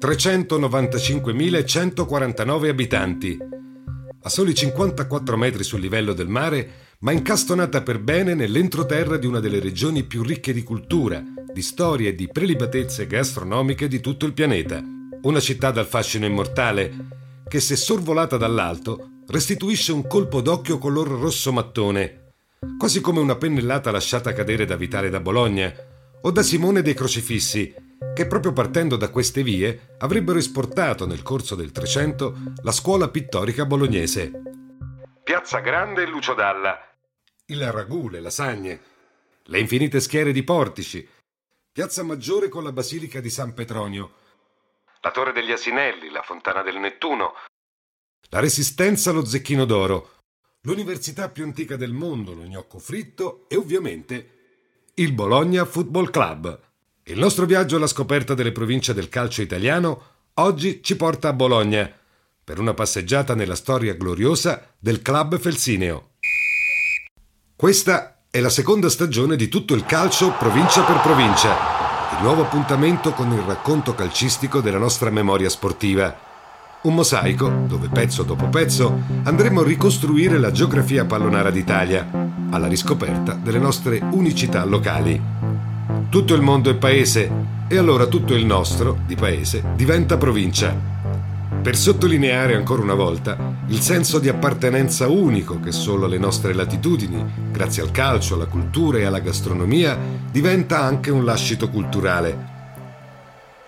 395.149 abitanti. A soli 54 metri sul livello del mare, ma incastonata per bene nell'entroterra di una delle regioni più ricche di cultura, di storia e di prelibatezze gastronomiche di tutto il pianeta. Una città dal fascino immortale, che se sorvolata dall'alto restituisce un colpo d'occhio color rosso mattone, quasi come una pennellata lasciata cadere da Vitale da Bologna o da Simone dei Crocifissi, che proprio partendo da queste vie avrebbero esportato nel corso del Trecento la scuola pittorica bolognese. Piazza Grande e Lucio Dalla, il ragù, le lasagne, le infinite schiere di portici, Piazza Maggiore con la Basilica di San Petronio, la Torre degli Asinelli, la Fontana del Nettuno, la Resistenza allo Zecchino d'Oro, l'università più antica del mondo, lo gnocco fritto e ovviamente il Bologna Football Club. Il nostro viaggio alla scoperta delle province del calcio italiano oggi ci porta a Bologna per una passeggiata nella storia gloriosa del club felsineo. Questa è la seconda stagione di tutto il calcio provincia per provincia, il nuovo appuntamento con il racconto calcistico della nostra memoria sportiva. Un mosaico dove pezzo dopo pezzo andremo a ricostruire la geografia pallonara d'Italia, alla riscoperta delle nostre unicità locali. Tutto il mondo è paese e allora tutto il nostro, di paese, diventa provincia. Per sottolineare ancora una volta il senso di appartenenza unico che solo le nostre latitudini, grazie al calcio, alla cultura e alla gastronomia, diventa anche un lascito culturale.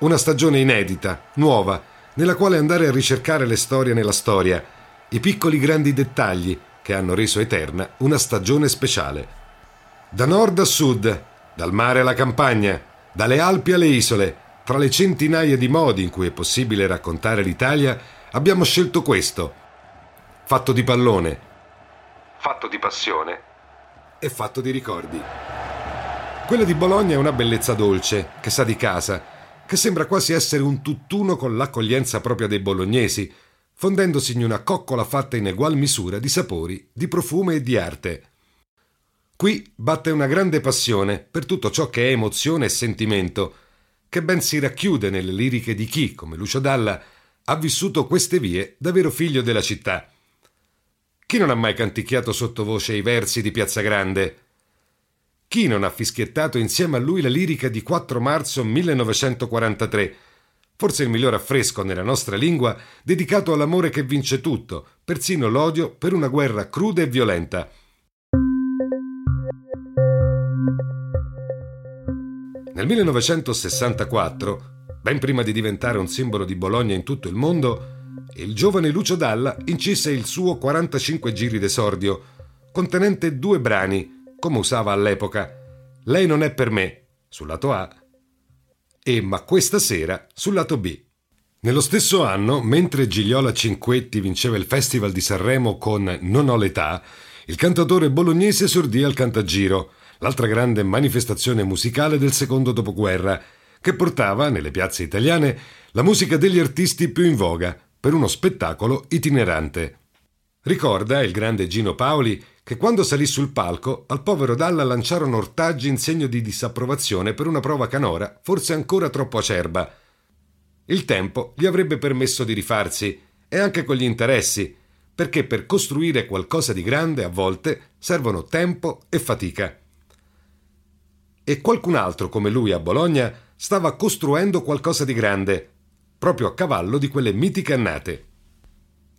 Una stagione inedita, nuova, nella quale andare a ricercare le storie nella storia, i piccoli grandi dettagli che hanno reso eterna una stagione speciale. Da nord a sud, dal mare alla campagna, dalle Alpi alle isole, tra le centinaia di modi in cui è possibile raccontare l'Italia, abbiamo scelto questo. Fatto di pallone, fatto di passione e fatto di ricordi. Quella di Bologna è una bellezza dolce, che sa di casa, che sembra quasi essere un tutt'uno con l'accoglienza propria dei bolognesi, fondendosi in una coccola fatta in egual misura di sapori, di profumo e di arte. Qui batte una grande passione per tutto ciò che è emozione e sentimento, che ben si racchiude nelle liriche di chi, come Lucio Dalla, ha vissuto queste vie da vero figlio della città. Chi non ha mai canticchiato sottovoce i versi di Piazza Grande? Chi non ha fischiettato insieme a lui la lirica di 4 marzo 1943, forse il miglior affresco nella nostra lingua dedicato all'amore che vince tutto, persino l'odio per una guerra cruda e violenta. Nel 1964, ben prima di diventare un simbolo di Bologna in tutto il mondo, il giovane Lucio Dalla incise il suo 45 giri d'esordio, contenente due brani, come usava all'epoca. Lei non è per me, sul lato A, e Ma questa sera, sul lato B. Nello stesso anno, mentre Gigliola Cinquetti vinceva il Festival di Sanremo con Non ho l'età, il cantatore bolognese esordì al Cantagiro, l'altra grande manifestazione musicale del secondo dopoguerra, che portava, nelle piazze italiane, la musica degli artisti più in voga, per uno spettacolo itinerante. Ricorda il grande Gino Paoli che quando salì sul palco al povero Dalla lanciarono ortaggi in segno di disapprovazione per una prova canora, forse ancora troppo acerba. Il tempo gli avrebbe permesso di rifarsi, e anche con gli interessi, perché per costruire qualcosa di grande a volte servono tempo e fatica e qualcun altro come lui a Bologna stava costruendo qualcosa di grande, proprio a cavallo di quelle mitiche annate.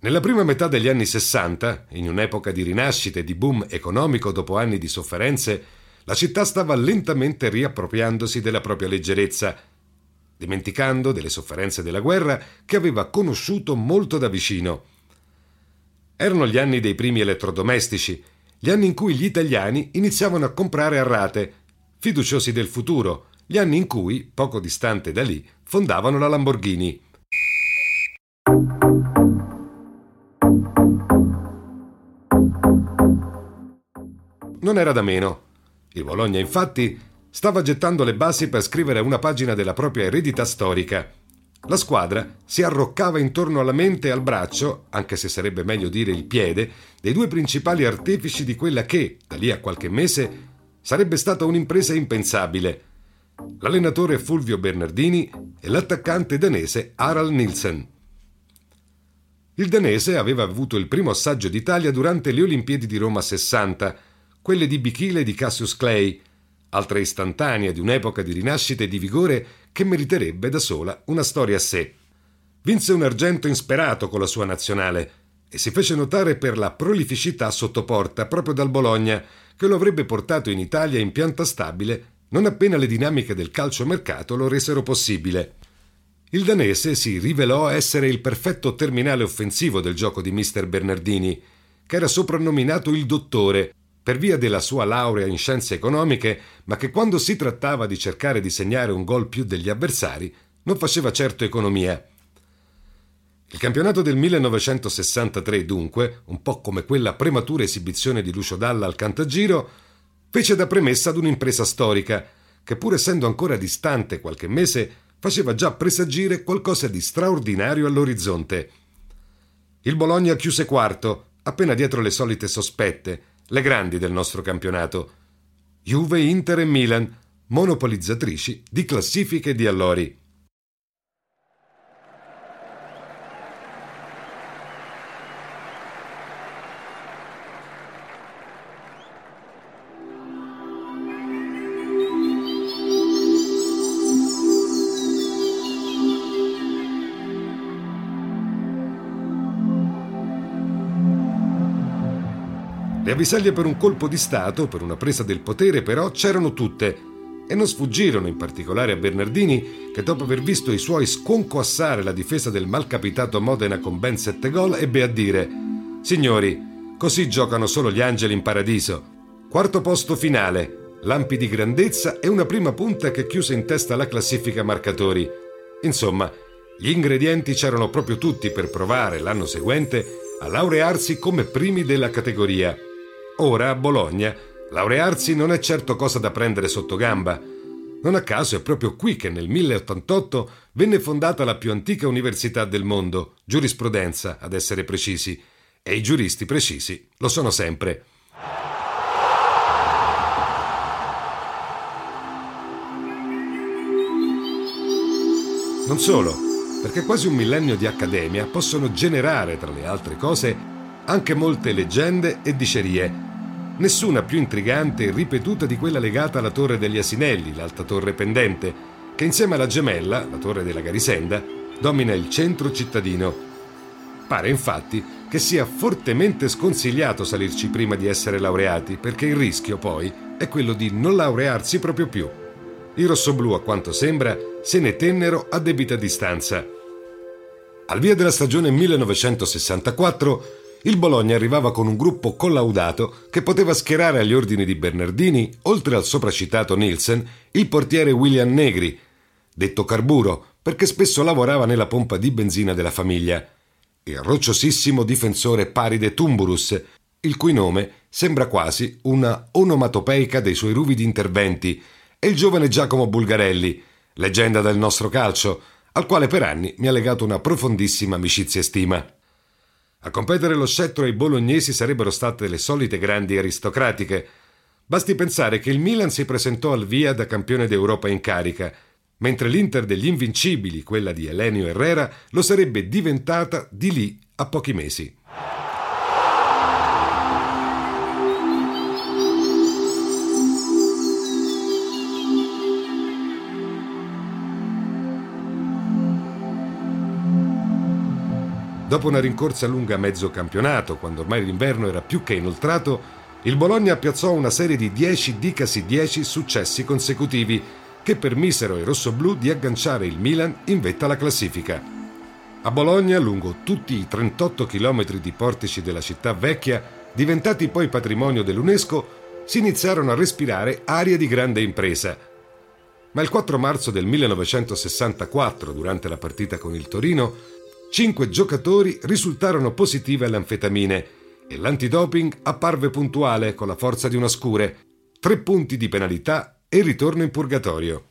Nella prima metà degli anni Sessanta, in un'epoca di rinascita e di boom economico dopo anni di sofferenze, la città stava lentamente riappropriandosi della propria leggerezza, dimenticando delle sofferenze della guerra che aveva conosciuto molto da vicino. Erano gli anni dei primi elettrodomestici, gli anni in cui gli italiani iniziavano a comprare a rate fiduciosi del futuro gli anni in cui, poco distante da lì, fondavano la Lamborghini. Non era da meno. Il Bologna, infatti, stava gettando le basi per scrivere una pagina della propria eredità storica. La squadra si arroccava intorno alla mente e al braccio, anche se sarebbe meglio dire il piede, dei due principali artefici di quella che, da lì a qualche mese, sarebbe stata un'impresa impensabile. L'allenatore Fulvio Bernardini e l'attaccante danese Harald Nielsen. Il danese aveva avuto il primo assaggio d'Italia durante le Olimpiadi di Roma 60, quelle di Bichile e di Cassius Clay, altra istantanea di un'epoca di rinascita e di vigore che meriterebbe da sola una storia a sé. Vinse un argento insperato con la sua nazionale e si fece notare per la prolificità sotto porta proprio dal Bologna, che lo avrebbe portato in Italia in pianta stabile non appena le dinamiche del calciomercato lo resero possibile. Il danese si rivelò essere il perfetto terminale offensivo del gioco di mister Bernardini, che era soprannominato il dottore per via della sua laurea in scienze economiche, ma che quando si trattava di cercare di segnare un gol più degli avversari non faceva certo economia. Il campionato del 1963, dunque, un po' come quella prematura esibizione di Lucio Dalla al Cantagiro, fece da premessa ad un'impresa storica, che pur essendo ancora distante qualche mese, faceva già presagire qualcosa di straordinario all'orizzonte. Il Bologna chiuse quarto, appena dietro le solite sospette, le grandi del nostro campionato. Juve, Inter e Milan, monopolizzatrici di classifiche di allori. Avvisaglie per un colpo di Stato, per una presa del potere, però c'erano tutte e non sfuggirono in particolare a Bernardini che dopo aver visto i suoi sconquassare la difesa del malcapitato Modena con ben sette gol ebbe a dire Signori, così giocano solo gli angeli in paradiso. Quarto posto finale, lampi di grandezza e una prima punta che chiuse in testa la classifica marcatori. Insomma, gli ingredienti c'erano proprio tutti per provare l'anno seguente a laurearsi come primi della categoria. Ora a Bologna laurearsi non è certo cosa da prendere sotto gamba. Non a caso è proprio qui che nel 1088 venne fondata la più antica università del mondo, giurisprudenza ad essere precisi, e i giuristi precisi lo sono sempre. Non solo, perché quasi un millennio di accademia possono generare, tra le altre cose, anche molte leggende e dicerie, nessuna più intrigante e ripetuta di quella legata alla Torre degli Asinelli, l'alta torre pendente, che insieme alla gemella, la Torre della Garisenda, domina il centro cittadino. Pare infatti che sia fortemente sconsigliato salirci prima di essere laureati, perché il rischio poi è quello di non laurearsi proprio più. I rossoblù, a quanto sembra, se ne tennero a debita distanza. Al via della stagione 1964 il Bologna arrivava con un gruppo collaudato che poteva schierare agli ordini di Bernardini, oltre al sopracitato Nielsen, il portiere William Negri, detto Carburo, perché spesso lavorava nella pompa di benzina della famiglia, il rocciosissimo difensore Paride Tumburus, il cui nome sembra quasi una onomatopeica dei suoi ruvidi interventi, e il giovane Giacomo Bulgarelli, leggenda del nostro calcio, al quale per anni mi ha legato una profondissima amicizia e stima. A competere lo scettro ai bolognesi sarebbero state le solite grandi aristocratiche. Basti pensare che il Milan si presentò al via da campione d'Europa in carica, mentre l'Inter degli Invincibili, quella di Elenio Herrera, lo sarebbe diventata di lì a pochi mesi. Dopo una rincorsa lunga a mezzo campionato, quando ormai l'inverno era più che inoltrato, il Bologna piazzò una serie di 10 dicasi 10 successi consecutivi che permisero ai rossoblù di agganciare il Milan in vetta alla classifica. A Bologna, lungo tutti i 38 km di portici della città vecchia, diventati poi patrimonio dell'UNESCO, si iniziarono a respirare aria di grande impresa. Ma il 4 marzo del 1964, durante la partita con il Torino, cinque giocatori risultarono positivi alle anfetamine e l'antidoping apparve puntuale con la forza di una scure, tre punti di penalità e ritorno in purgatorio.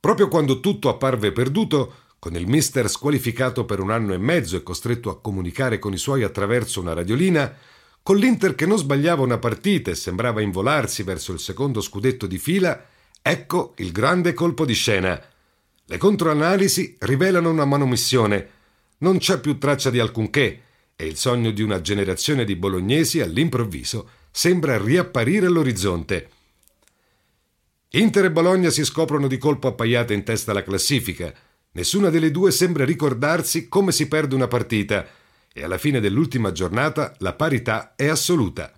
Proprio quando tutto apparve perduto, con il mister squalificato per un anno e mezzo e costretto a comunicare con i suoi attraverso una radiolina, con l'Inter che non sbagliava una partita e sembrava involarsi verso il secondo scudetto di fila, ecco il grande colpo di scena. Le controanalisi rivelano una manomissione. Non c'è più traccia di alcunché e il sogno di una generazione di bolognesi all'improvviso sembra riapparire all'orizzonte. Inter e Bologna si scoprono di colpo appaiate in testa alla classifica. Nessuna delle due sembra ricordarsi come si perde una partita e alla fine dell'ultima giornata la parità è assoluta.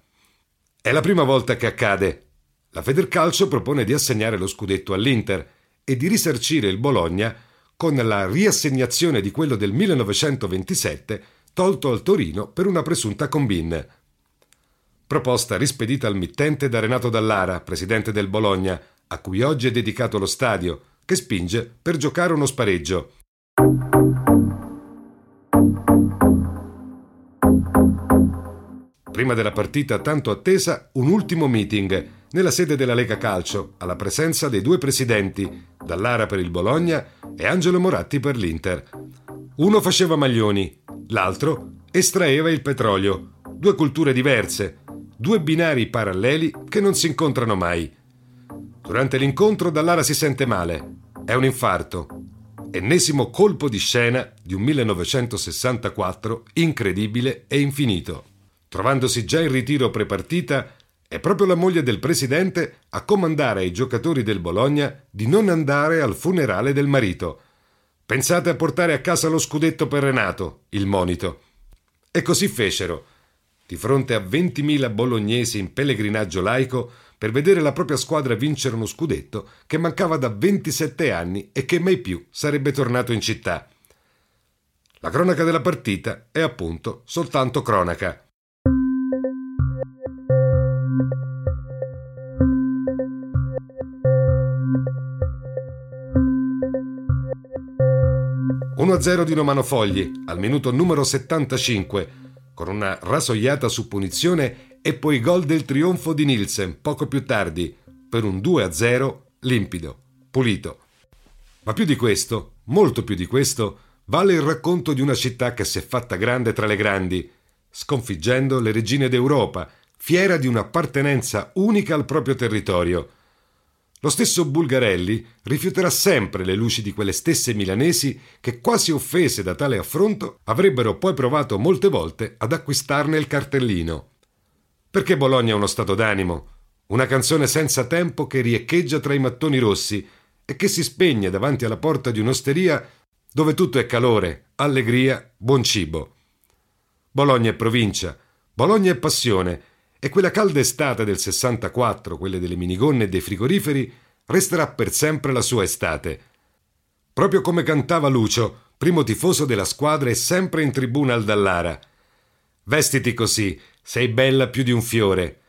È la prima volta che accade. La Federcalcio propone di assegnare lo scudetto all'Inter e di risarcire il Bologna con la riassegnazione di quello del 1927 tolto al Torino per una presunta combin. Proposta rispedita al mittente da Renato Dallara, presidente del Bologna, a cui oggi è dedicato lo stadio, che spinge per giocare uno spareggio. Prima della partita tanto attesa, un ultimo meeting nella sede della Lega Calcio, alla presenza dei due presidenti, Dallara per il Bologna e Angelo Moratti per l'Inter. Uno faceva maglioni, l'altro estraeva il petrolio, due culture diverse, due binari paralleli che non si incontrano mai. Durante l'incontro Dallara si sente male. È un infarto. Ennesimo colpo di scena di un 1964 incredibile e infinito. Trovandosi già in ritiro prepartita, è proprio la moglie del presidente a comandare ai giocatori del Bologna di non andare al funerale del marito. Pensate a portare a casa lo scudetto per Renato, il monito. E così fecero. Di fronte a 20.000 bolognesi in pellegrinaggio laico, per vedere la propria squadra vincere uno scudetto che mancava da 27 anni e che mai più sarebbe tornato in città. La cronaca della partita è appunto soltanto cronaca. «1-0 di Romano Fogli al minuto numero 75 con una rasoiata su punizione e poi gol del trionfo di Nielsen poco più tardi per un 2-0 limpido, pulito. Ma più di questo, molto più di questo, vale il racconto di una città che si è fatta grande tra le grandi, sconfiggendo le regine d'Europa, fiera di un'appartenenza unica al proprio territorio. Lo stesso Bulgarelli rifiuterà sempre le luci di quelle stesse milanesi che, quasi offese da tale affronto, avrebbero poi provato molte volte ad acquistarne il cartellino. Perché Bologna è uno stato d'animo, una canzone senza tempo che riecheggia tra i mattoni rossi e che si spegne davanti alla porta di un'osteria dove tutto è calore, allegria, buon cibo. Bologna è provincia, Bologna è passione e quella calda estate del 64, quelle delle minigonne e dei frigoriferi, resterà per sempre la sua estate. Proprio come cantava Lucio, primo tifoso della squadra e sempre in tribuna al Dallara. Vestiti così, sei bella più di un fiore.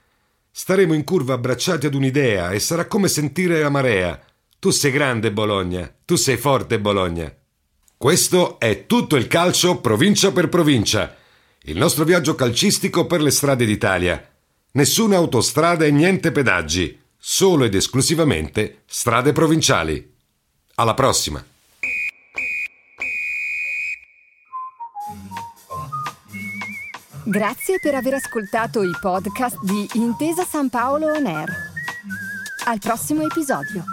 Staremo in curva abbracciati ad un'idea e sarà come sentire la marea. Tu sei grande, Bologna. Tu sei forte, Bologna. Questo è tutto il calcio provincia per provincia. Il nostro viaggio calcistico per le strade d'Italia. Nessuna autostrada e niente pedaggi. Solo ed esclusivamente strade provinciali. Alla prossima! Grazie per aver ascoltato i podcast di Intesa San Paolo On Air. Al prossimo episodio.